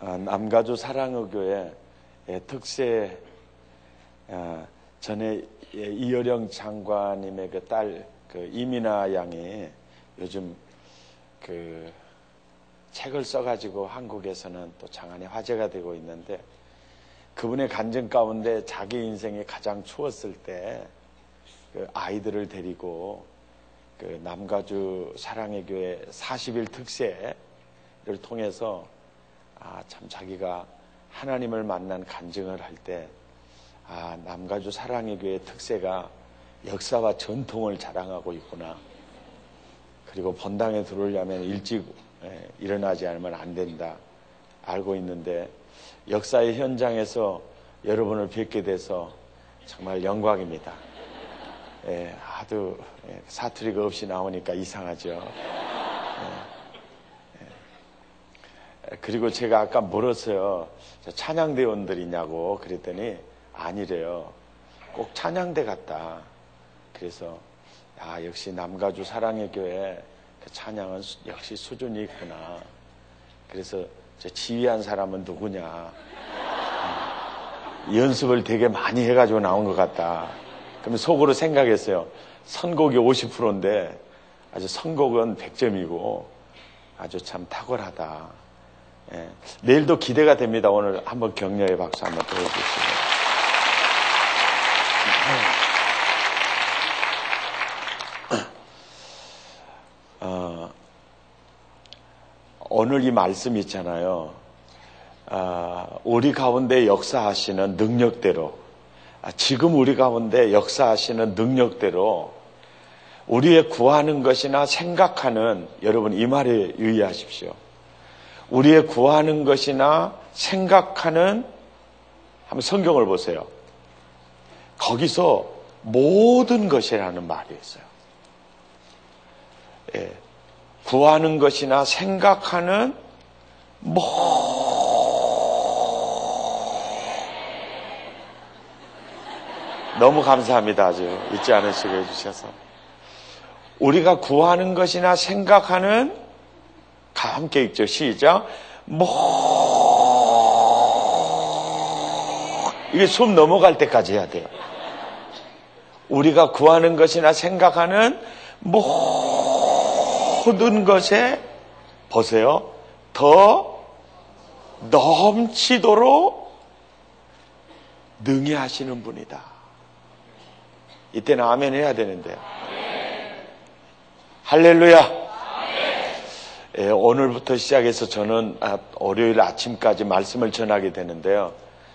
아, 남가주 사랑의교회 특세 아, 전에 이여령 장관님의 그 딸 그 이민아 양이 요즘 그 책을 써가지고 한국에서는 또 장안의 화제가 되고 있는데 그분의 간증 가운데 자기 인생이 가장 추웠을 때 그 아이들을 데리고 그 남가주 사랑의 교회 40일 특세를 통해서 아, 참 자기가 하나님을 만난 간증을 할 때, 아, 남가주 사랑의 교회 특세가 역사와 전통을 자랑하고 있구나. 그리고 본당에 들어오려면 일찍 예, 일어나지 않으면 안 된다. 알고 있는데, 역사의 현장에서 여러분을 뵙게 돼서 정말 영광입니다. 예, 하도 예, 사투리가 없이 나오니까 이상하죠. 예. 그리고 제가 아까 물었어요. 찬양대원들이냐고 그랬더니 아니래요. 꼭 찬양대 같다. 그래서 아 역시 남가주 사랑의 교회 그 찬양은 역시 수준이 있구나. 그래서 저 지휘한 사람은 누구냐. 음, 연습을 되게 많이 해가지고 나온 것 같다. 그러면 속으로 생각했어요. 선곡이 50%인데 아주 선곡은 100점이고 아주 참 탁월하다. 예, 내일도 기대가 됩니다. 오늘 한번 격려의 박수 한번 더 해주시고. 어, 오늘 이 말씀 있잖아요. 어, 우리 가운데 역사하시는 능력대로, 아, 지금 우리 가운데 역사하시는 능력대로 우리의 구하는 것이나 생각하는 여러분 이 말에 유의하십시오. 우리의 구하는 것이나 생각하는 한번 성경을 보세요. 거기서 모든 것이라는 말이 있어요. 예, 구하는 것이나 생각하는 뭐 너무 감사합니다. 아주 잊지 않으시게 해주셔서 우리가 구하는 것이나 생각하는 다 함께 읽죠. 시작. 뭐 이게 숨 넘어갈 때까지 해야 돼요. 우리가 구하는 것이나 생각하는 모든 것에 보세요. 더 넘치도록 능히 하시는 분이다. 이때는 아멘 해야 되는데. 할렐루야. 예, 오늘부터 시작해서 저는 아, 월요일 아침까지 말씀을 전하게 되는데요.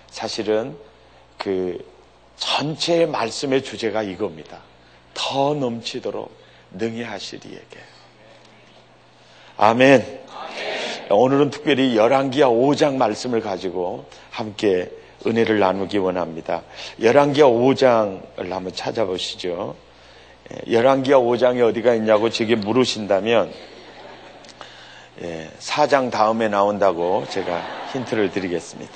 사실은 그 전체의 말씀의 주제가 이겁니다. 더 넘치도록 능히 하시리에게. 아멘. 오늘은 특별히 열왕기하 5장 말씀을 가지고 함께 은혜를 나누기 원합니다. 열왕기하 5장을 한번 찾아보시죠. 예, 열왕기하 5장이 어디가 있냐고 제게 물으신다면 예, 4장 다음에 나온다고 제가 힌트를 드리겠습니다.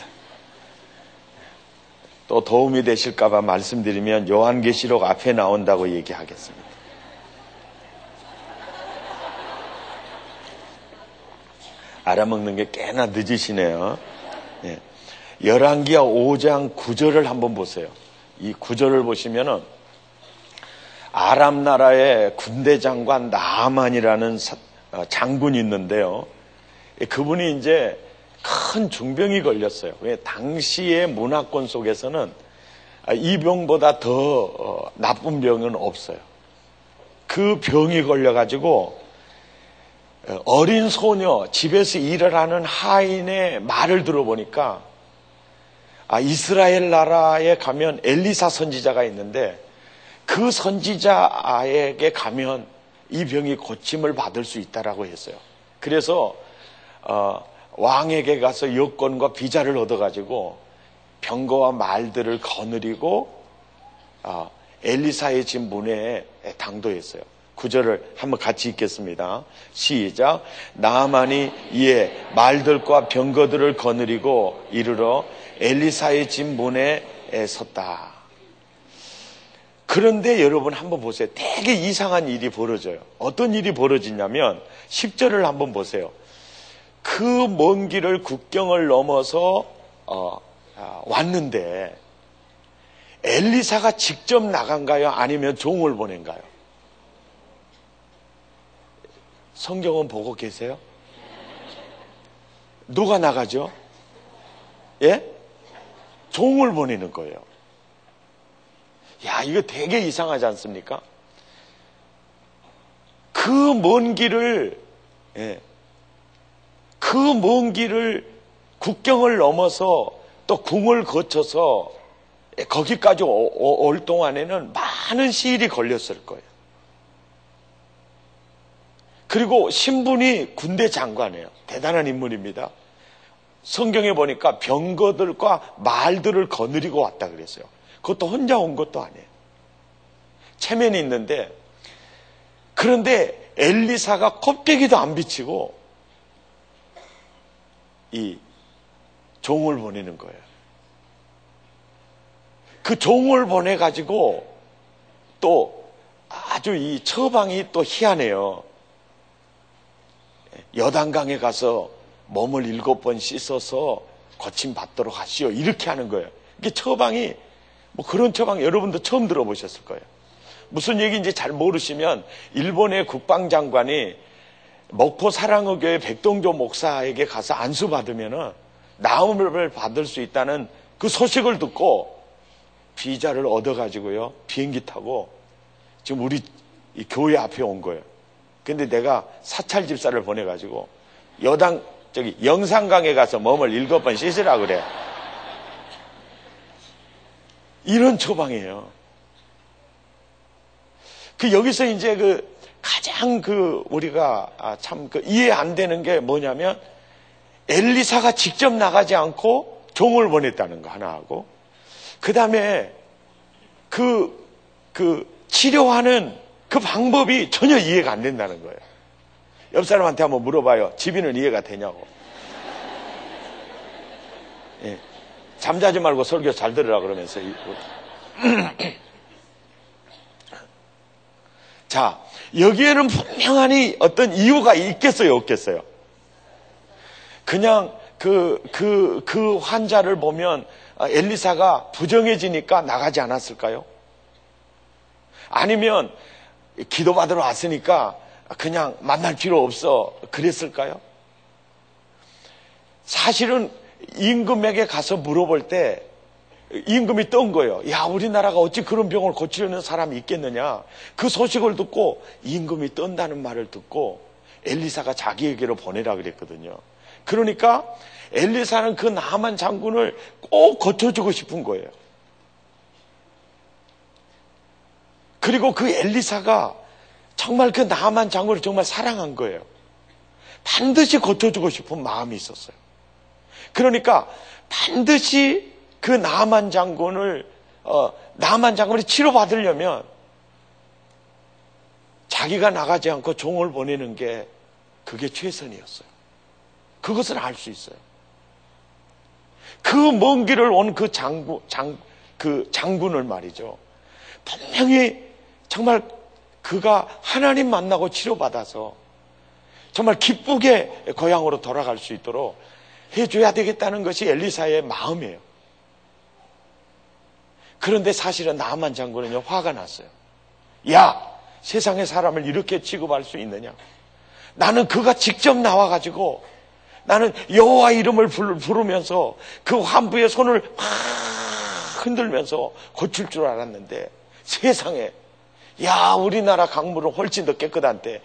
또 도움이 되실까봐 말씀드리면 요한계시록 앞에 나온다고 얘기하겠습니다. 알아먹는 게 꽤나 늦으시네요. 예. 열왕기하 5장 9절을 한번 보세요. 이 9절을 보시면은 아람 나라의 군대 장관 나만이라는 어, 장군이 있는데요. 그분이 이제 큰 중병이 걸렸어요. 왜 당시의 문화권 속에서는 아, 이 병보다 더 어, 나쁜 병은 없어요. 그 병이 걸려가지고 어, 어린 소녀 집에서 일을 하는 하인의 말을 들어보니까 아, 이스라엘 나라에 가면 엘리사 선지자가 있는데 그 선지자에게 가면 이 병이 고침을 받을 수 있다라고 했어요. 그래서 어, 왕에게 가서 여권과 비자를 얻어가지고 병거와 말들을 거느리고 어, 엘리사의 집 문에 당도했어요. 구절을 한번 같이 읽겠습니다. 시작. 나만이 이에 말들과 병거들을 거느리고 이르러 엘리사의 집 문에 섰다. 그런데 여러분 한번 보세요. 되게 이상한 일이 벌어져요. 어떤 일이 벌어지냐면 10절을 한번 보세요. 그 먼 길을 국경을 넘어서 어, 아, 왔는데 엘리사가 직접 나간가요? 아니면 종을 보낸가요? 성경은 보고 계세요? 누가 나가죠? 예? 종을 보내는 거예요. 야, 이거 되게 이상하지 않습니까? 그 먼 길을, 예, 그 먼 길을 국경을 넘어서 또 궁을 거쳐서 거기까지 올 동안에는 많은 시일이 걸렸을 거예요. 그리고 신분이 군대 장관이에요. 대단한 인물입니다. 성경에 보니까 병거들과 말들을 거느리고 왔다 그랬어요. 그것도 혼자 온 것도 아니에요. 체면이 있는데 그런데 엘리사가 껍데기도 안 비치고 이 종을 보내는 거예요. 그 종을 보내가지고 또 아주 이 처방이 또 희한해요. 여단강에 가서 몸을 일곱 번 씻어서 거침 받도록 하시오. 이렇게 하는 거예요. 이게 처방이 뭐 그런 처방 여러분도 처음 들어보셨을 거예요. 무슨 얘기인지 잘 모르시면 일본의 국방장관이 목포 사랑의 교회 백동조 목사에게 가서 안수 받으면은 나음을 받을 수 있다는 그 소식을 듣고 비자를 얻어가지고요 비행기 타고 지금 우리 교회 앞에 온 거예요. 근데 내가 사찰 집사를 보내가지고 여당 저기 영산강에 가서 몸을 일곱 번 씻으라 그래. 이런 처방이에요. 그 여기서 이제 그 가장 그 우리가 아, 참그 이해 안 되는 게 뭐냐면 엘리사가 직접 나가지 않고 종을 보냈다는 거 하나 하고 그 다음에 그, 그 치료하는 그 방법이 전혀 이해가 안 된다는 거예요. 옆 사람한테 한번 물어봐요. 집이는 이해가 되냐고. 예. 잠자지 말고 설교 잘 들으라 그러면서. 자, 여기에는 분명하니 어떤 이유가 있겠어요, 없겠어요? 그냥 그, 그, 그 환자를 보면 엘리사가 부정해지니까 나가지 않았을까요? 아니면 기도받으러 왔으니까 그냥 만날 필요 없어 그랬을까요? 사실은 임금에게 가서 물어볼 때 임금이 떤 거예요. 야, 우리나라가 어찌 그런 병을 고치려는 사람이 있겠느냐. 그 소식을 듣고 임금이 떤다는 말을 듣고 엘리사가 자기에게로 보내라 그랬거든요. 그러니까 엘리사는 그 나만 장군을 꼭 거쳐주고 싶은 거예요. 그리고 그 엘리사가 정말 그 나만 장군을 정말 사랑한 거예요. 반드시 거쳐주고 싶은 마음이 있었어요. 그러니까 반드시 그 나만 장군을 어, 나만 장군이 치료받으려면 자기가 나가지 않고 종을 보내는 게 그게 최선이었어요. 그것을 알 수 있어요. 그 먼 길을 온 그 장군, 장, 그 장군을 말이죠. 분명히 정말 그가 하나님 만나고 치료받아서 정말 기쁘게 고향으로 돌아갈 수 있도록 해줘야 되겠다는 것이 엘리사의 마음이에요. 그런데 사실은 나만 장군은요, 화가 났어요. 야! 세상의 사람을 이렇게 취급할 수 있느냐? 나는 그가 직접 나와가지고 나는 여호와 이름을 부르면서 그 환부의 손을 막 흔들면서 고칠 줄 알았는데 세상에 야 우리나라 강물은 훨씬 더 깨끗한데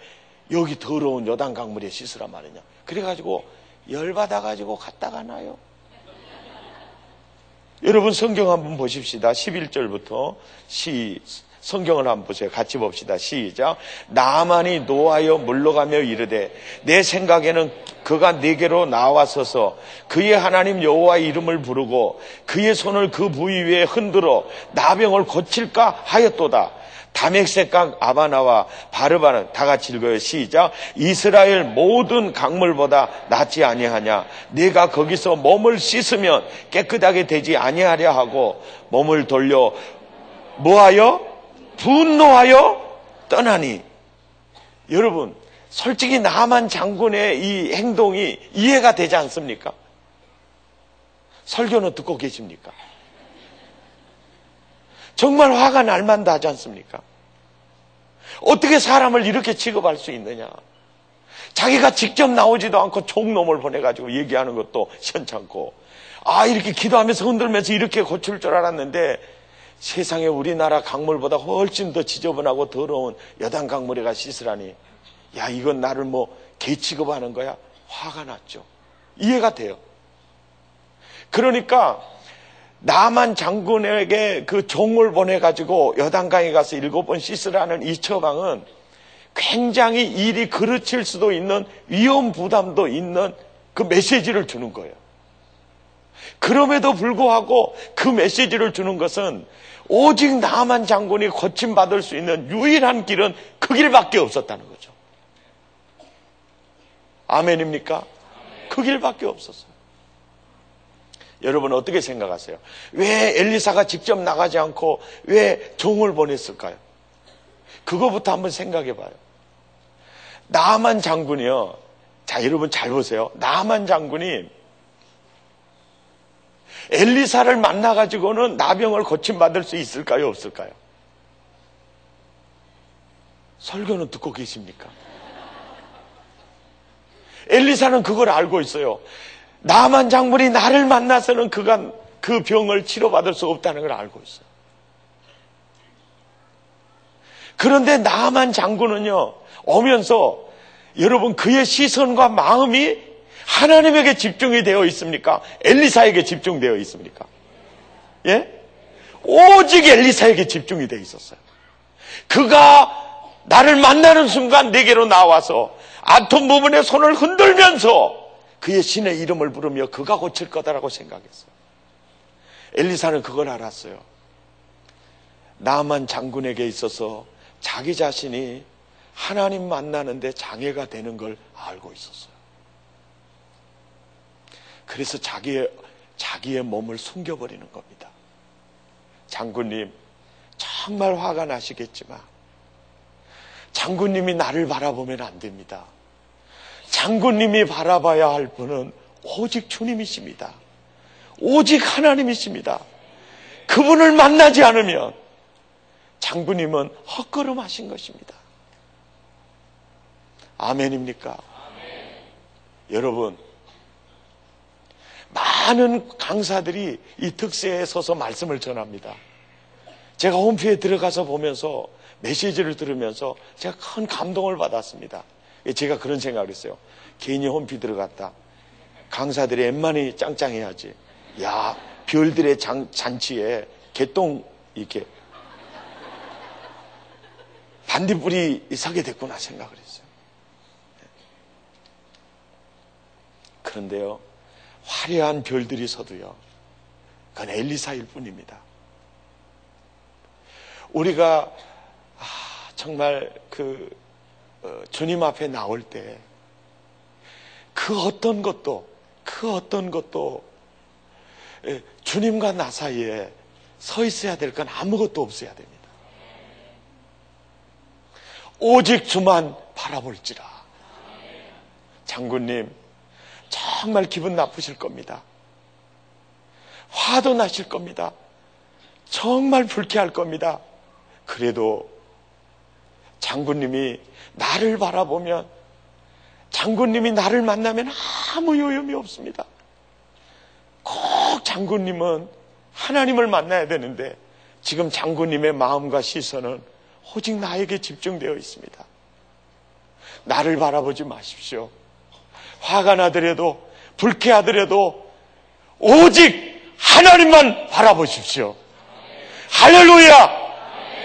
여기 더러운 여당 강물에 씻으라 말이냐 그래가지고 열받아가지고 갔다가 나요 여러분 성경 한번 보십시다 11절부터 시 성경을 한번 보세요. 같이 봅시다. 시작. 나만이 노하여 물러가며 이르되 내 생각에는 그가 내게로 나와서서 그의 하나님 여호와 이름을 부르고 그의 손을 그 부위 위에 흔들어 나병을 고칠까 하였도다. 다맥색강 아바나와 바르바는 다 같이 읽어요. 시작. 이스라엘 모든 강물보다 낫지 아니하냐. 내가 거기서 몸을 씻으면 깨끗하게 되지 아니하려 하고 몸을 돌려 뭐하여 분노하여 떠나니 여러분 솔직히 나만 장군의 이 행동이 이해가 되지 않습니까? 설교는 듣고 계십니까? 정말 화가 날 만다 하지 않습니까? 어떻게 사람을 이렇게 취급할 수 있느냐? 자기가 직접 나오지도 않고 총놈을 보내가지고 얘기하는 것도 시원찮고, 아, 이렇게 기도하면서 흔들면서 이렇게 고칠 줄 알았는데, 세상에 우리나라 강물보다 훨씬 더 지저분하고 더러운 여당 강물에 가 씻으라니, 야, 이건 나를 뭐, 개 취급하는 거야? 화가 났죠. 이해가 돼요. 그러니까, 나만 장군에게 그 종을 보내가지고 여당강에 가서 일곱 번 씻으라는 이 처방은 굉장히 일이 그르칠 수도 있는 위험 부담도 있는 그 메시지를 주는 거예요. 그럼에도 불구하고 그 메시지를 주는 것은 오직 나만 장군이 고침받을 수 있는 유일한 길은 그 길밖에 없었다는 거죠. 아멘입니까? 그 길밖에 없었어요. 여러분 어떻게 생각하세요? 왜 엘리사가 직접 나가지 않고 왜 종을 보냈을까요? 그거부터 한번 생각해 봐요. 나만 장군이요. 자, 여러분 잘 보세요. 나만 장군이 엘리사를 만나가지고는 나병을 고침받을 수 있을까요? 없을까요? 설교는 듣고 계십니까? 엘리사는 그걸 알고 있어요. 나만 장군이 나를 만나서는 그간 그 병을 치료받을 수 없다는 걸 알고 있어요. 그런데 나만 장군은요, 오면서 여러분 그의 시선과 마음이 하나님에게 집중이 되어 있습니까? 엘리사에게 집중되어 있습니까? 예? 오직 엘리사에게 집중이 되어 있었어요. 그가 나를 만나는 순간 내게로 나와서 아톰 부분에 손을 흔들면서 그의 신의 이름을 부르며 그가 고칠 거다라고 생각했어요. 엘리사는 그걸 알았어요. 나만 장군에게 있어서 자기 자신이 하나님 만나는데 장애가 되는 걸 알고 있었어요. 그래서 자기의, 자기의 몸을 숨겨버리는 겁니다. 장군님, 정말 화가 나시겠지만, 장군님이 나를 바라보면 안 됩니다. 장군님이 바라봐야 할 분은 오직 주님이십니다. 오직 하나님이십니다. 그분을 만나지 않으면 장군님은 헛걸음하신 것입니다. 아멘입니까? 아멘. 여러분, 많은 강사들이 이 특세에 서서 말씀을 전합니다. 제가 홈피에 들어가서 보면서 메시지를 들으면서 제가 큰 감동을 받았습니다. 제가 그런 생각을 했어요. 괜히 홈피 들어갔다. 강사들이 웬만히 짱짱해야지. 야, 별들의 장, 잔치에 개똥 이렇게 반딧불이 서게 됐구나 생각을 했어요. 그런데요, 화려한 별들이 서도요, 그건 엘리사일 뿐입니다. 우리가 아, 정말 그 어, 주님 앞에 나올 때 그 어떤 것도 그 어떤 것도 예, 주님과 나 사이에 서 있어야 될 건 아무것도 없어야 됩니다. 오직 주만 바라볼지라. 장군님, 정말 기분 나쁘실 겁니다. 화도 나실 겁니다. 정말 불쾌할 겁니다. 그래도 장군님이 나를 바라보면 장군님이 나를 만나면 아무 요염이 없습니다. 꼭 장군님은 하나님을 만나야 되는데 지금 장군님의 마음과 시선은 오직 나에게 집중되어 있습니다. 나를 바라보지 마십시오. 화가 나더라도 불쾌하더라도 오직 하나님만 바라보십시오. 할렐루야!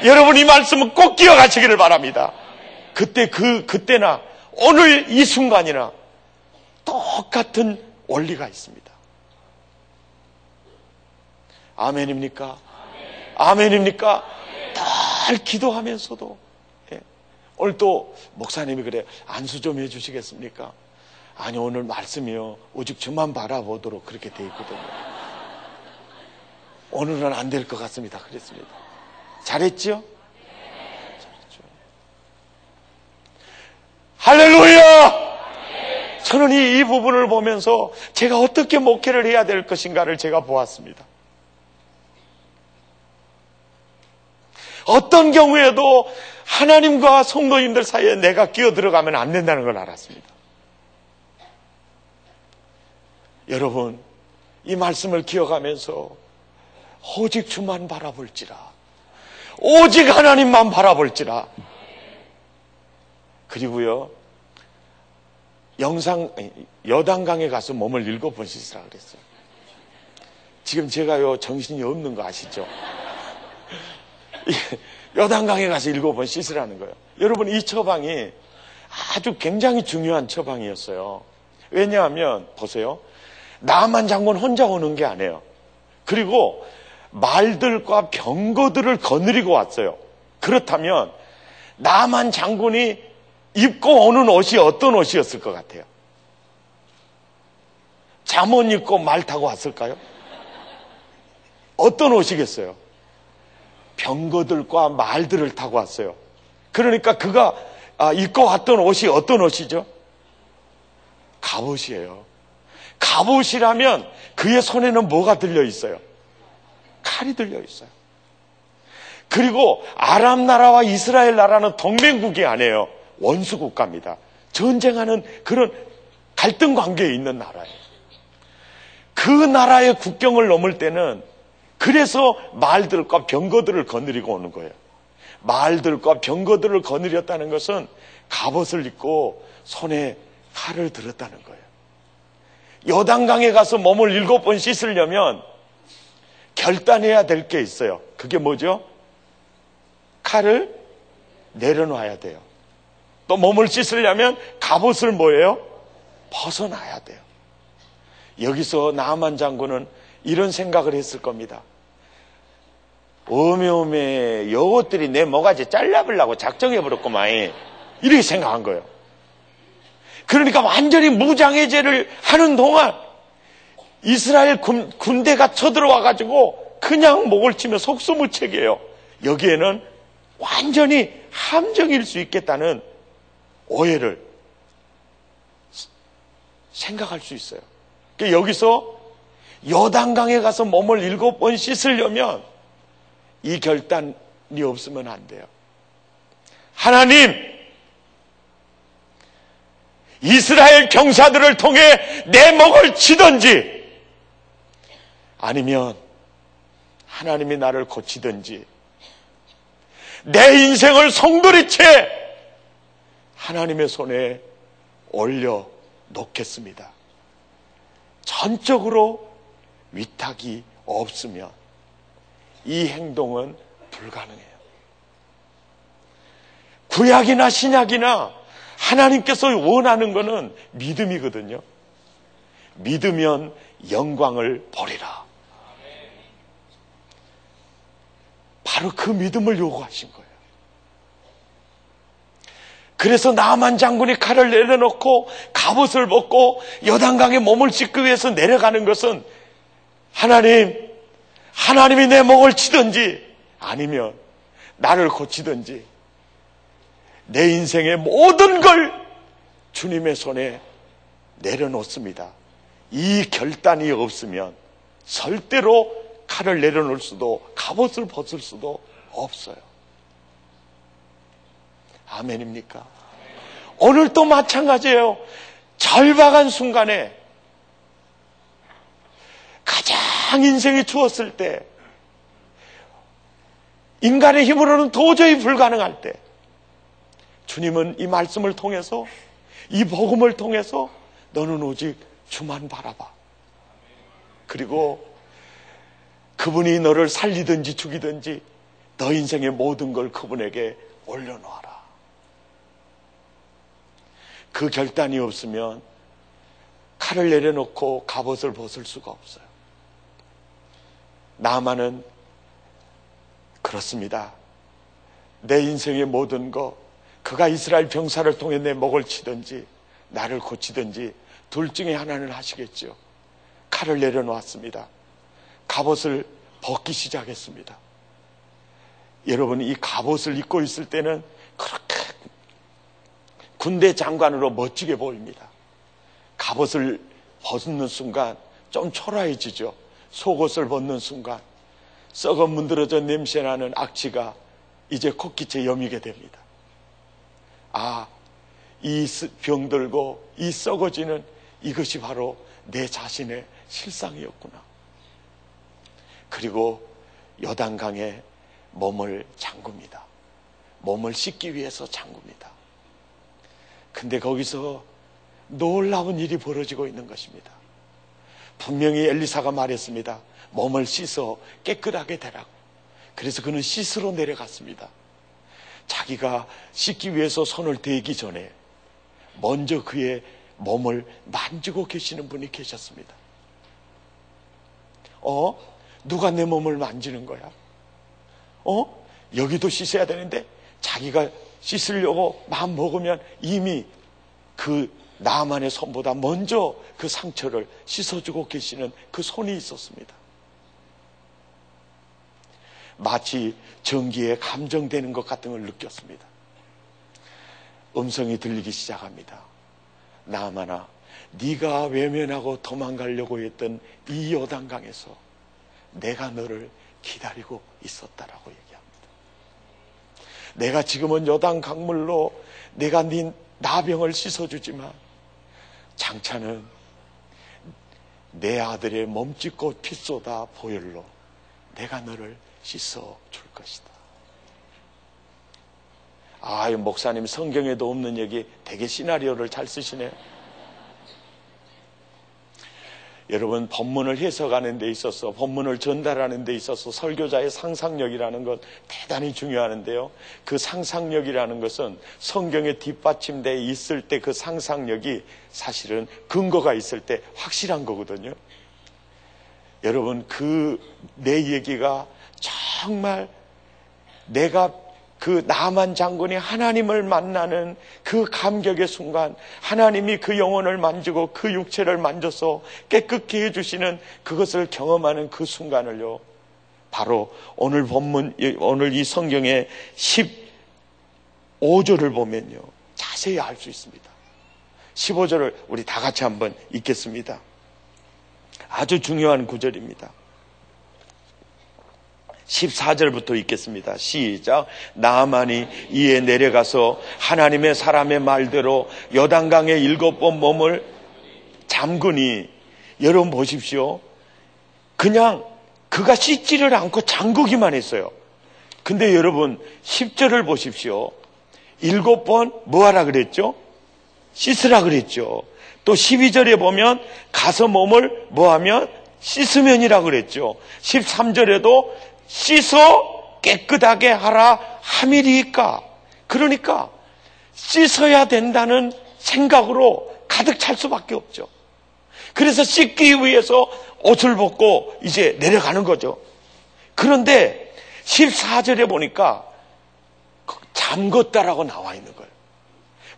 여러분 이 말씀은 꼭 기억하시기를 바랍니다. 그때 그 그때나 오늘 이 순간이나 똑같은 원리가 있습니다. 아멘입니까? 아멘 입니까? 늘 기도하면서도 예. 오늘 또 목사님이 그래 안수 좀 해주시겠습니까? 아니 오늘 말씀이요 오직 저만 바라보도록 그렇게 돼 있거든요. 오늘은 안 될 것 같습니다. 그랬습니다. 잘했지요? 잘했죠. 할렐루야! 저는 이, 이 부분을 보면서 제가 어떻게 목회를 해야 될 것인가를 제가 보았습니다. 어떤 경우에도 하나님과 성도님들 사이에 내가 끼어 들어가면 안 된다는 걸 알았습니다. 여러분, 이 말씀을 기억하면서 오직 주만 바라볼지라. 오직 하나님만 바라볼지라. 그리고요, 영상, 여당강에 가서 몸을 씻으라 그랬어요. 지금 제가요, 정신이 없는 거 아시죠? 여당강에 가서 번 씻으라는 거예요. 여러분, 이 처방이 아주 굉장히 중요한 처방이었어요. 왜냐하면, 보세요. 나만 장군 혼자 오는 게 아니에요. 그리고 말들과 병거들을 거느리고 왔어요. 그렇다면, 나만 장군이 입고 오는 옷이 어떤 옷이었을 것 같아요? 잠옷 입고 말 타고 왔을까요? 어떤 옷이겠어요? 병거들과 말들을 타고 왔어요. 그러니까 그가 아, 입고 왔던 옷이 어떤 옷이죠? 갑옷이에요. 갑옷이라면 그의 손에는 뭐가 들려 있어요? 칼이 들려 있어요. 그리고 아람 나라와 이스라엘 나라는 동맹국이 아니에요. 원수 국가입니다. 전쟁하는 그런 갈등 관계에 있는 나라예요. 그 나라의 국경을 넘을 때는 그래서 말들과 병거들을 거느리고 오는 거예요. 말들과 병거들을 거느렸다는 것은 갑옷을 입고 손에 칼을 들었다는 거예요. 여당강에 가서 몸을 일곱 번 씻으려면 결단해야 될 게 있어요. 그게 뭐죠? 칼을 내려놔야 돼요. 또 몸을 씻으려면 갑옷을 뭐예요? 벗어나야 돼요. 여기서 나만 장군은 이런 생각을 했을 겁니다. 어메어메 여것들이 내 모가지 잘라버려고 작정해버렸구만 이렇게 생각한 거예요. 그러니까 완전히 무장해제를 하는 동안 이스라엘 군, 군대가 쳐들어와 가지고 그냥 목을 치며 속수무책이에요. 여기에는 완전히 함정일 수 있겠다는 오해를 생각할 수 있어요. 그러니까 여기서 여단강에 가서 몸을 일곱 번 씻으려면 이 결단이 없으면 안 돼요. 하나님, 이스라엘 경사들을 통해 내 목을 치든지 아니면 하나님이 나를 고치든지 내 인생을 송두리째 하나님의 손에 올려 놓겠습니다. 전적으로 위탁이 없으면 이 행동은 불가능해요. 구약이나 신약이나 하나님께서 원하는 것은 믿음이거든요. 믿으면 영광을 버리라. 바로 그 믿음을 요구하신 거예요. 그래서 나만 장군이 칼을 내려놓고 갑옷을 벗고 여단강에 몸을 씻기 위해서 내려가는 것은 하나님, 하나님이 내 목을 치든지 아니면 나를 고치든지 내 인생의 모든 걸 주님의 손에 내려놓습니다. 이 결단이 없으면 절대로 칼을 내려놓을 수도 갑옷을 벗을 수도 없어요. 아멘입니까? 오늘 또 마찬가지예요. 절박한 순간에 가장 인생이 추웠을 때 인간의 힘으로는 도저히 불가능할 때 주님은 이 말씀을 통해서 이 복음을 통해서 너는 오직 주만 바라봐. 그리고 그분이 너를 살리든지 죽이든지 너 인생의 모든 걸 그분에게 올려놓아라. 그 결단이 없으면 칼을 내려놓고 갑옷을 벗을 수가 없어요. 나만은 그렇습니다. 내 인생의 모든 것, 그가 이스라엘 병사를 통해 내 목을 치든지 나를 고치든지 둘 중에 하나는 하시겠죠. 칼을 내려놓았습니다. 갑옷을 벗기 시작했습니다. 여러분, 이 갑옷을 입고 있을 때는 그렇게 군대 장관으로 멋지게 보입니다. 갑옷을 벗는 순간 좀 초라해지죠. 속옷을 벗는 순간 썩어 문드러져 냄새나는 악취가 이제 코끼째 여미게 됩니다. 아, 이 병들고 이 썩어지는 이것이 바로 내 자신의 실상이었구나. 그리고 여단강에 몸을 잠굽니다. 몸을 씻기 위해서 잠굽니다. 근데 거기서 놀라운 일이 벌어지고 있는 것입니다. 분명히 엘리사가 말했습니다. 몸을 씻어 깨끗하게 되라고. 그래서 그는 씻으러 내려갔습니다. 자기가 씻기 위해서 손을 대기 전에 먼저 그의 몸을 만지고 계시는 분이 계셨습니다. 어? 누가 내 몸을 만지는 거야? 어? 여기도 씻어야 되는데 자기가 씻으려고 마음 먹으면 이미 그 나만의 손보다 먼저 그 상처를 씻어주고 계시는 그 손이 있었습니다. 마치 전기에 감정되는 것 같은 걸 느꼈습니다. 음성이 들리기 시작합니다. 나만아, 네가 외면하고 도망가려고 했던 이 요단강에서 내가 너를 기다리고 있었다라고 얘기합니다. 내가 지금은 요단 강물로 내가 네 나병을 씻어주지만 장차는 내 아들의 몸짓고 핏쏟아 보혈로 내가 너를 씻어 줄 것이다. 아, 목사님 성경에도 없는 얘기 되게 시나리오를 잘 쓰시네요. 여러분 본문을 해석하는 데 있어서 본문을 전달하는 데 있어서 설교자의 상상력이라는 것 대단히 중요하는데요. 그 상상력이라는 것은 성경에 뒷받침돼 있을 때 그 상상력이 사실은 근거가 있을 때 확실한 거거든요. 여러분 그 내 얘기가 정말 내가 그 나만 장군이 하나님을 만나는 그 감격의 순간 하나님이 그 영혼을 만지고 그 육체를 만져서 깨끗게 해주시는 그것을 경험하는 그 순간을요. 바로 오늘 본문, 오늘 이 성경의 15절을 보면요. 자세히 알 수 있습니다. 15절을 우리 다 같이 한번 읽겠습니다. 아주 중요한 구절입니다. 14절부터 읽겠습니다. 시작. 나만이 이에 내려가서 하나님의 사람의 말대로 여단강에 일곱 번 몸을 잠그니 여러분 보십시오. 그냥 그가 씻지를 않고 잠그기만 했어요. 근데 여러분 10절을 보십시오. 일곱 번 뭐 하라 그랬죠? 씻으라 그랬죠. 또 12절에 보면 가서 몸을 뭐 하면 씻으면이라 그랬죠. 13절에도 씻어 깨끗하게 하라 함이리까. 그러니까 씻어야 된다는 생각으로 가득 찰 수밖에 없죠. 그래서 씻기 위해서 옷을 벗고 이제 내려가는 거죠. 그런데 14절에 보니까 잠궜다라고 나와 있는 거예요.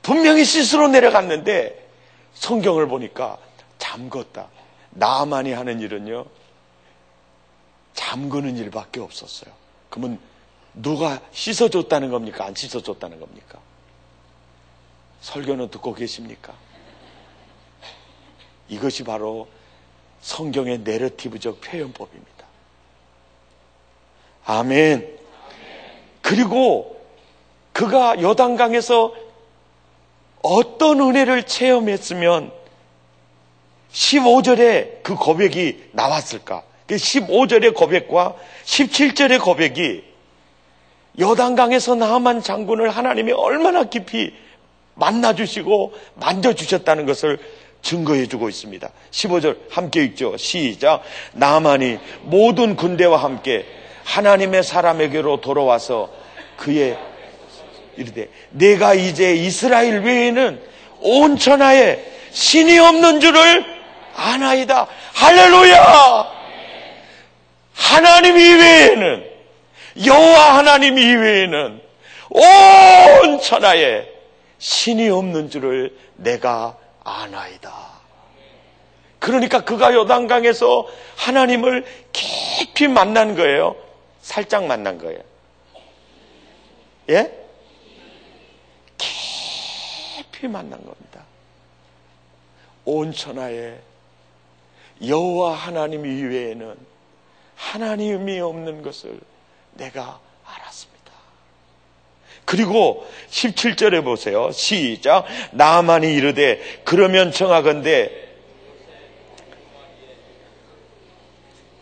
분명히 씻으러 내려갔는데 성경을 보니까 잠궜다. 나만이 하는 일은요. 잠그는 일밖에 없었어요. 그러면 누가 씻어줬다는 겁니까? 안 씻어줬다는 겁니까? 설교는 듣고 계십니까? 이것이 바로 성경의 내러티브적 표현법입니다. 아멘. 그리고 그가 여단강에서 어떤 은혜를 체험했으면 15절에 그 고백이 나왔을까? 15절의 고백과 17절의 고백이 여단강에서 나만 장군을 하나님이 얼마나 깊이 만나주시고 만져주셨다는 것을 증거해 주고 있습니다. 15절 함께 읽죠. 시작. 나만이 모든 군대와 함께 하나님의 사람에게로 돌아와서 그의 이르되 내가 이제 이스라엘 외에는 온 천하에 신이 없는 줄을 아나이다. 할렐루야! 하나님 이외에는 여호와 하나님 이외에는 온 천하에 신이 없는 줄을 내가 아나이다. 그러니까 그가 요단강에서 하나님을 깊이 만난 거예요. 살짝 만난 거예요. 예? 깊이 만난 겁니다. 온 천하에 여호와 하나님 이외에는 하나님이 없는 것을 내가 알았습니다. 그리고 17절에 보세요. 시작. 나만이 이르되 그러면 청하건대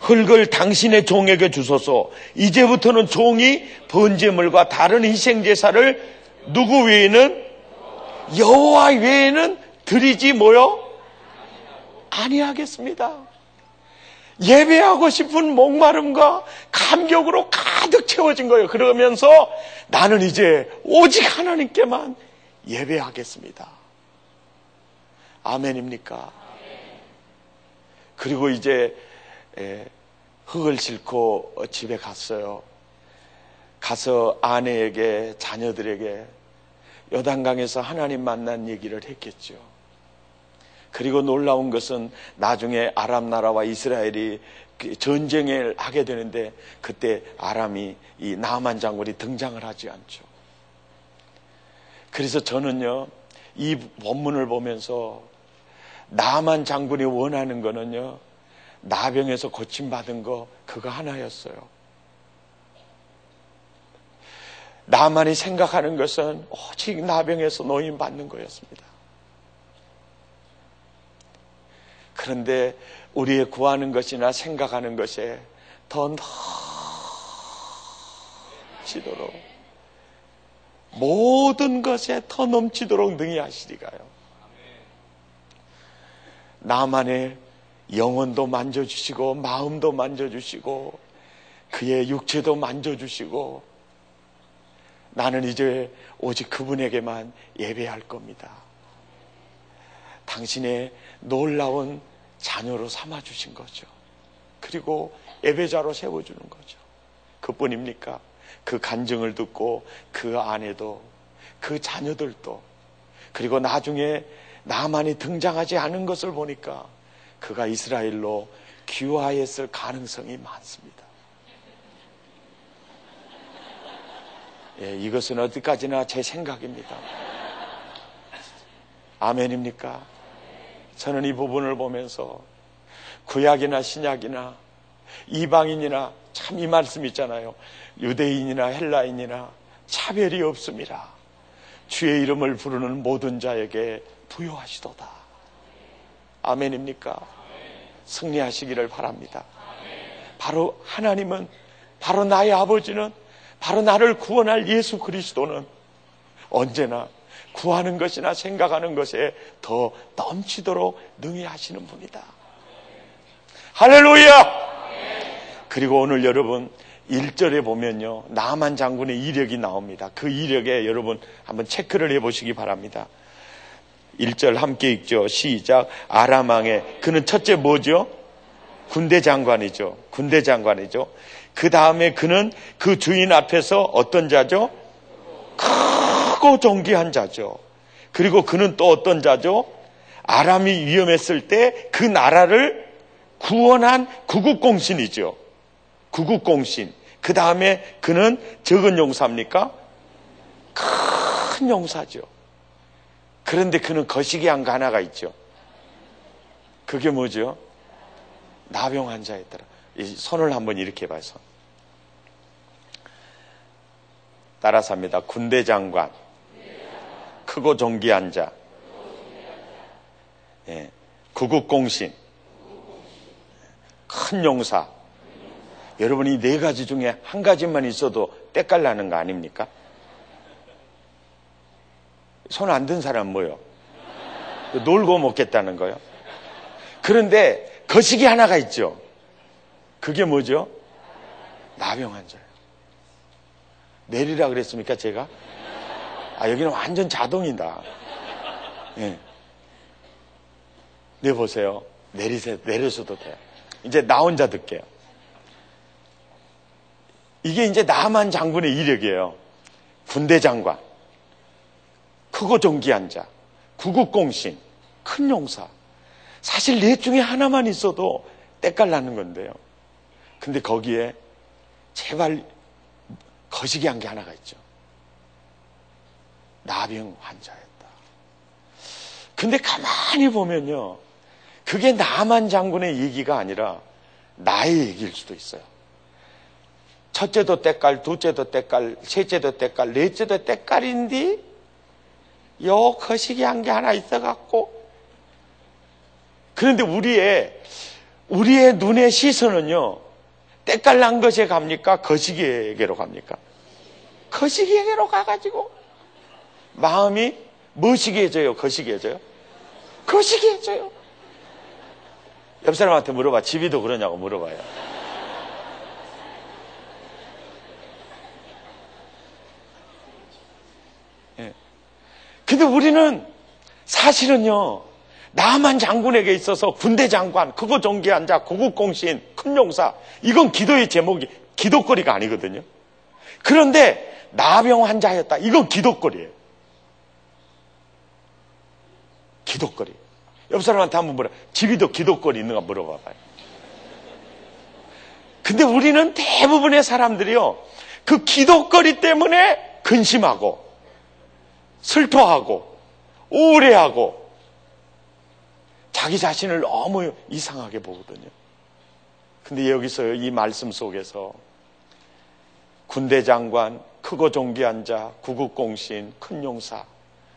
흙을 당신의 종에게 주소서. 이제부터는 종이 번제물과 다른 희생 제사를 누구 외에는 여호와 외에는 드리지 뭐요? 아니하겠습니다. 예배하고 싶은 목마름과 감격으로 가득 채워진 거예요. 그러면서 나는 이제 오직 하나님께만 예배하겠습니다. 아멘입니까? 그리고 이제 흙을 싣고 집에 갔어요. 가서 아내에게 자녀들에게 요단강에서 하나님 만난 얘기를 했겠죠. 그리고 놀라운 것은 나중에 아람 나라와 이스라엘이 그 전쟁을 하게 되는데 그때 아람이 이 나만 장군이 등장을 하지 않죠. 그래서 저는요 이 본문을 보면서 나만 장군이 원하는 거는요 나병에서 고침 받은 거 그거 하나였어요. 나만이 생각하는 것은 오직 나병에서 노인 받는 거였습니다. 그런데 우리의 구하는 것이나 생각하는 것에 더 넘치도록 모든 것에 더 넘치도록 능히 하시리가요. 나만의 영혼도 만져주시고 마음도 만져주시고 그의 육체도 만져주시고 나는 이제 오직 그분에게만 예배할 겁니다. 당신의 놀라운 자녀로 삼아주신 거죠. 그리고 예배자로 세워주는 거죠. 그뿐입니까? 그 간증을 듣고 그 아내도 그 자녀들도 그리고 나중에 나만이 등장하지 않은 것을 보니까 그가 이스라엘로 귀화했을 가능성이 많습니다. 예, 이것은 어디까지나 제 생각입니다. 아멘입니까? 저는 이 부분을 보면서 구약이나 신약이나 이방인이나 참 이 말씀 있잖아요. 유대인이나 헬라인이나 차별이 없습니다. 주의 이름을 부르는 모든 자에게 부여하시도다. 아멘입니까? 승리하시기를 바랍니다. 바로 하나님은, 바로 나의 아버지는, 바로 나를 구원할 예수 그리스도는 언제나 구하는 것이나 생각하는 것에 더 넘치도록 능히 하시는 분이다. 할렐루야! 그리고 오늘 여러분 1절에 보면요. 나만 장군의 이력이 나옵니다. 그 이력에 여러분 한번 체크를 해 보시기 바랍니다. 1절 함께 읽죠. 시작. 아람왕의 그는 첫째 뭐죠? 군대 장관이죠. 군대 장관이죠. 그 다음에 그는 그 주인 앞에서 어떤 자죠? 존귀한 자죠. 그리고 그는 또 어떤 자죠? 아람이 위험했을 때 그 나라를 구원한 구국공신이죠. 구국공신. 그 다음에 그는 적은 용사입니까? 큰 용사죠. 그런데 그는 거시기 한 하나가 있죠. 그게 뭐죠? 나병 환자였더라. 손을 한번 이렇게 손. 따라서 합니다. 군대 장관. 크고 존귀한 자. 예, 구국공신. 큰 용사. 여러분 이 네 가지 중에 한 가지만 있어도 때깔 나는 거 아닙니까? 손 안 든 사람 뭐요? 놀고 먹겠다는 거요. 그런데 거시기 하나가 있죠. 그게 뭐죠? 나병 환자예요. 내리라 그랬습니까, 제가? 아, 여기는 완전 자동이다. 예. 네, 보세요. 내리세요. 내려서도 돼요. 이제 나 혼자 듣게요. 이게 이제 나만 장군의 이력이에요. 군대 장관, 크고 존귀한 자, 구국공신, 큰 용사. 사실 넷 중에 하나만 있어도 때깔 나는 건데요. 근데 거기에 제발 거시기 한 게 하나가 있죠. 나병 환자였다. 근데 가만히 보면요. 그게 나만 장군의 얘기가 아니라 나의 얘기일 수도 있어요. 첫째도 때깔, 둘째도 때깔, 셋째도 때깔, 넷째도 때깔인데 요 거시기 한 게 하나 있어갖고 그런데 우리의 우리의 눈의 시선은요 때깔 난 것에 갑니까? 거시기에게로 갑니까? 거시기에게로 가가지고 마음이 무엇이게해져요? 거시기해져요? 거시기해져요. 옆 사람한테 물어봐. 집이도 그러냐고 물어봐요. 근데 우리는 사실은요, 나만 장군에게 있어서 군대 장관, 그거 종기한 자, 고국공신, 큰 용사, 이건 기도의 제목이 기도거리가 아니거든요. 그런데 나병 환자였다. 이건 기도거리예요. 기도거리. 옆 사람한테 한번 물어. 집이도 기도거리 있는가 물어봐봐요. 근데 우리는 대부분의 사람들이요. 그 기도거리 때문에 근심하고 슬퍼하고 우울해하고 자기 자신을 너무 이상하게 보거든요. 근데 여기서 이 말씀 속에서 군대 장관, 크고 존귀한 자, 구국공신, 큰 용사,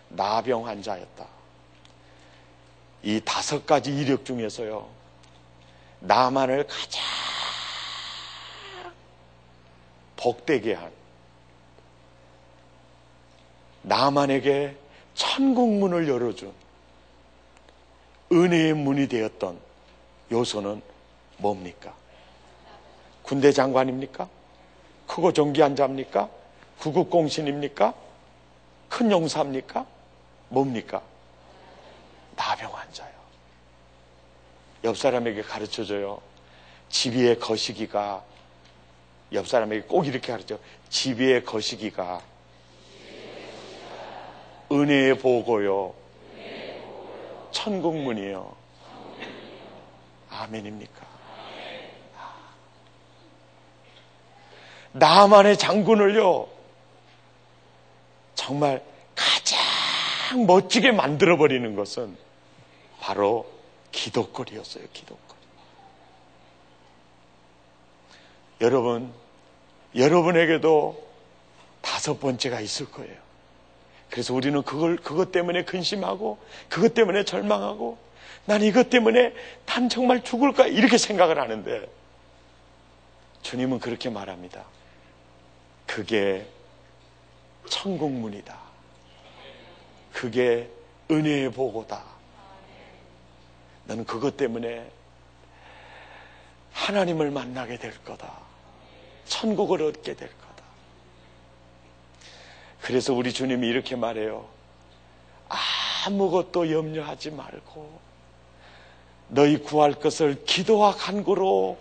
나병 환자였다. 이 다섯 가지 이력 중에서요, 나만을 가장 복되게 한 나만에게 천국문을 열어준 은혜의 문이 되었던 요소는 뭡니까? 군대 장관입니까? 크고 존귀한 자입니까? 구국공신입니까? 큰 용사입니까? 뭡니까? 나병 환자요. 옆 사람에게 가르쳐줘요. 지위의 거시기가 옆 사람에게 꼭 이렇게 가르쳐. 지위의 거시기가 은혜의 보고요. 천국문이요. 아멘입니까? 나만의 장군을요, 정말 가장 멋지게 만들어버리는 것은 바로 기도거리였어요, 기도거리. 여러분, 여러분에게도 다섯 번째가 있을 거예요. 그래서 우리는 그걸, 그것 때문에 근심하고, 그것 때문에 절망하고, 난 이것 때문에 난 정말 죽을까? 이렇게 생각을 하는데, 주님은 그렇게 말합니다. 그게 천국문이다. 그게 은혜의 보고다. 너는 그것 때문에 하나님을 만나게 될 거다. 천국을 얻게 될 거다. 그래서 우리 주님이 이렇게 말해요. 아무것도 염려하지 말고 너희 구할 것을 기도와 간구로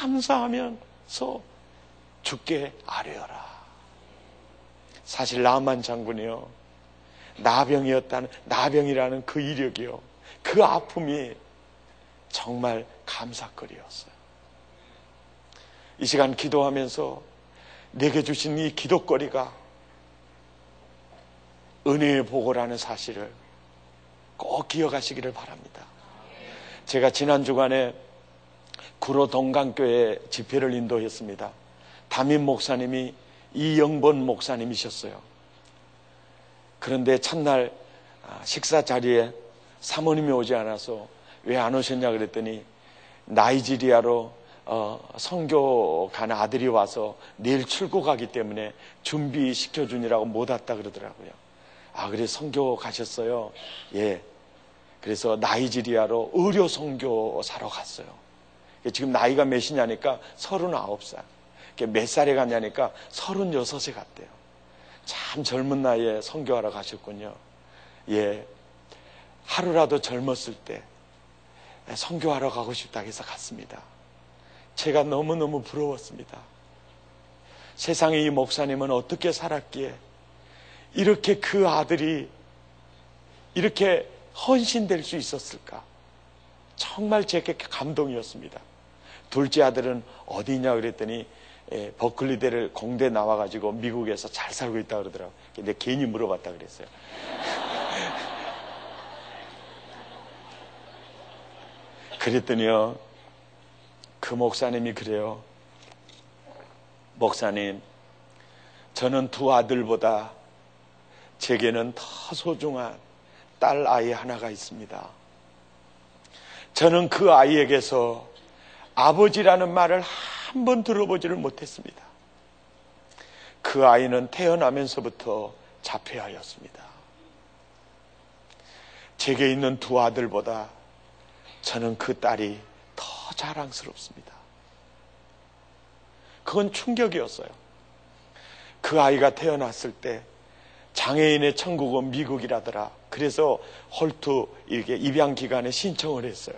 감사하면서 죽게 아뢰어라. 사실 나만 장군이요. 나병이었다는 나병이라는 그 이력이요. 그 아픔이 정말 감사거리였어요. 이 시간 기도하면서 내게 주신 이 기도거리가 은혜의 보고라는 사실을 꼭 기억하시기를 바랍니다. 제가 지난 주간에 구로 동강교회 집회를 인도했습니다. 담임 목사님이 이영본 목사님이셨어요. 그런데 첫날 아, 식사 자리에 사모님이 오지 않아서 왜 안 오셨냐 그랬더니 나이지리아로 어, 성교 가는 아들이 와서 내일 출국하기 때문에 준비시켜 주니라고 못 왔다 그러더라고요. 아, 그래 성교 가셨어요? 예. 그래서 나이지리아로 의료 성교 사러 갔어요. 지금 나이가 몇이냐니까 39살. 몇 살에 갔냐니까 36에 갔대요. 참 젊은 나이에 성교하러 가셨군요. 예. 하루라도 젊었을 때 성교하러 가고 싶다 해서 갔습니다. 제가 너무너무 부러웠습니다. 세상에 이 목사님은 어떻게 살았기에 이렇게 그 아들이 이렇게 헌신될 수 있었을까? 정말 제게 감동이었습니다. 둘째 아들은 어디냐 그랬더니 예, 버클리대를 공대 나와가지고 미국에서 잘 살고 있다 그러더라고. 근데 괜히 물어봤다 그랬어요. 그랬더니요, 그 목사님이 그래요. 목사님, 저는 두 아들보다 제게는 더 소중한 딸 아이 하나가 있습니다. 저는 그 아이에게서 아버지라는 말을 한 번 들어보지를 못했습니다. 그 아이는 태어나면서부터 자폐하였습니다. 제게 있는 두 아들보다 저는 그 딸이 더 자랑스럽습니다. 그건 충격이었어요. 그 아이가 태어났을 때 장애인의 천국은 미국이라더라. 그래서 홀투 이렇게 입양 기관에 신청을 했어요.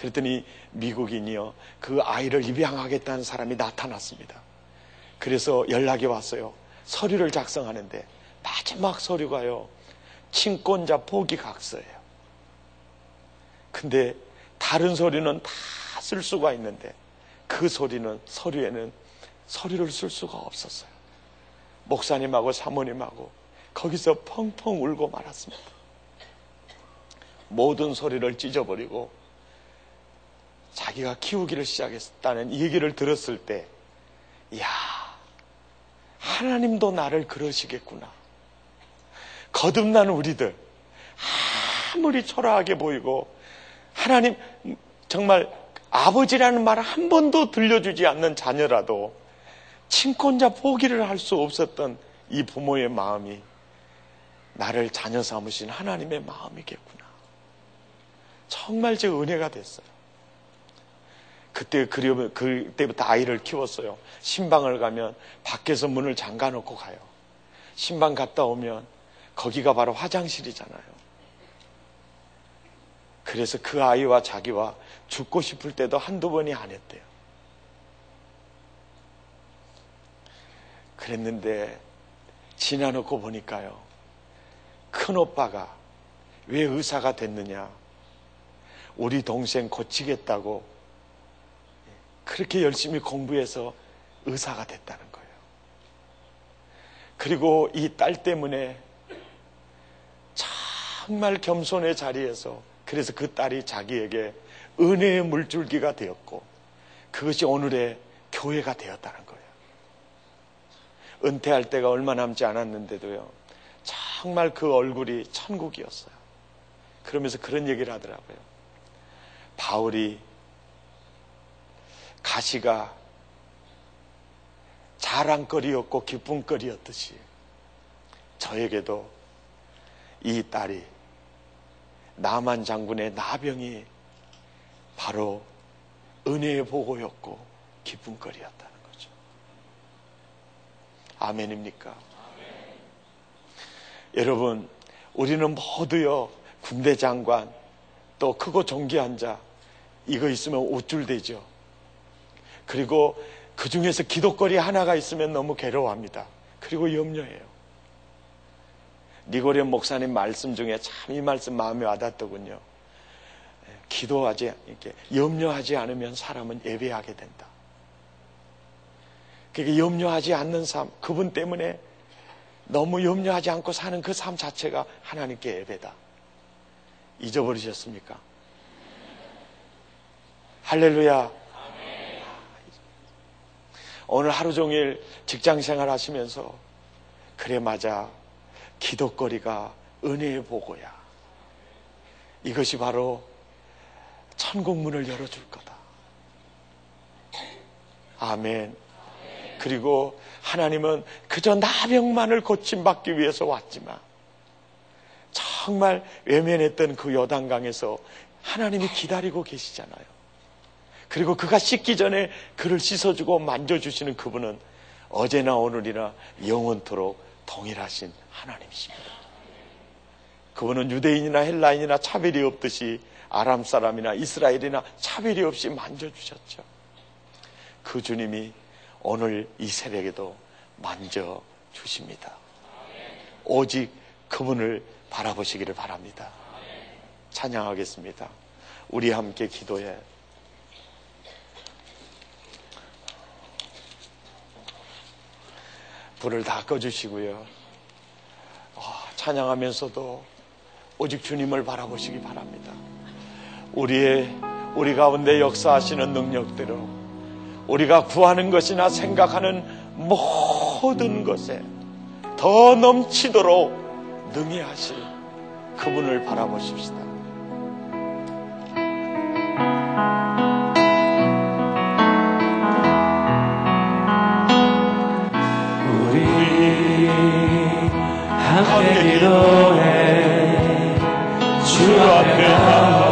그랬더니 미국인이요. 그 아이를 입양하겠다는 사람이 나타났습니다. 그래서 연락이 왔어요. 서류를 작성하는데 마지막 서류가요. 친권자 포기 각서예요. 근데 다른 서류는 다 쓸 수가 있는데 그 소리는 서류에는 서류를 쓸 수가 없었어요. 목사님하고 사모님하고 거기서 펑펑 울고 말았습니다. 모든 소리를 찢어버리고 자기가 키우기를 시작했다는 얘기를 들었을 때, 이야, 하나님도 나를 그러시겠구나. 거듭난 우리들, 아무리 초라하게 보이고, 하나님, 정말 아버지라는 말을 한 번도 들려주지 않는 자녀라도, 친권자 포기를 할 수 없었던 이 부모의 마음이 나를 자녀 삼으신 하나님의 마음이겠구나. 정말 제 은혜가 됐어요. 그때 그려면 그때부터 아이를 키웠어요. 신방을 가면 밖에서 문을 잠가 놓고 가요. 신방 갔다 오면 거기가 바로 화장실이잖아요. 그래서 그 아이와 자기와 죽고 싶을 때도 한두 번이 안 했대요. 그랬는데 지나놓고 보니까요. 큰 오빠가 왜 의사가 됐느냐. 우리 동생 고치겠다고 그렇게 열심히 공부해서 의사가 됐다는 거예요. 그리고 이 딸 때문에 정말 겸손의 자리에서 그래서 그 딸이 자기에게 은혜의 물줄기가 되었고 그것이 오늘의 교회가 되었다는 거예요. 은퇴할 때가 얼마 남지 않았는데도요. 정말 그 얼굴이 천국이었어요. 그러면서 그런 얘기를 하더라고요. 바울이 가시가 자랑거리였고 기쁨거리였듯이 저에게도 이 딸이 나만 장군의 나병이 바로 은혜의 보고였고 기쁨거리였다는 거죠. 아멘입니까? 아멘. 여러분, 우리는 모두요, 군대 장관, 또 크고 존귀한 자, 이거 있으면 우쭐대죠. 그리고 그 중에서 기도거리 하나가 있으면 너무 괴로워합니다. 그리고 염려해요. 니고련 목사님 말씀 중에 참 이 말씀 마음에 와닿더군요. 기도하지, 이렇게 염려하지 않으면 사람은 예배하게 된다. 그러니까 염려하지 않는 삶, 그분 때문에 너무 염려하지 않고 사는 그 삶 자체가 하나님께 예배다. 잊어버리셨습니까? 할렐루야. 오늘 하루 종일 직장 생활 하시면서 그래 맞아 기도거리가 은혜의 보고야. 이것이 바로 천국 문을 열어줄 거다. 아멘. 그리고 하나님은 그저 나병만을 고침받기 위해서 왔지만 정말 외면했던 그 요단강에서 하나님이 기다리고 계시잖아요. 그리고 그가 씻기 전에 그를 씻어주고 만져주시는 그분은 어제나 오늘이나 영원토록 동일하신 하나님이십니다. 그분은 유대인이나 헬라인이나 차별이 없듯이 아람 사람이나 이스라엘이나 차별이 없이 만져주셨죠. 그 주님이 오늘 이 새벽에도 만져주십니다. 오직 그분을 바라보시기를 바랍니다. 찬양하겠습니다. 우리 함께 기도해 불을 다 꺼주시고요. 아, 찬양하면서도 오직 주님을 바라보시기 바랍니다. 우리의 우리 가운데 역사하시는 능력대로 우리가 구하는 것이나 생각하는 모든 것에 더 넘치도록 능히 하실 그분을 바라보십시다. 함께 기도해. 주 앞에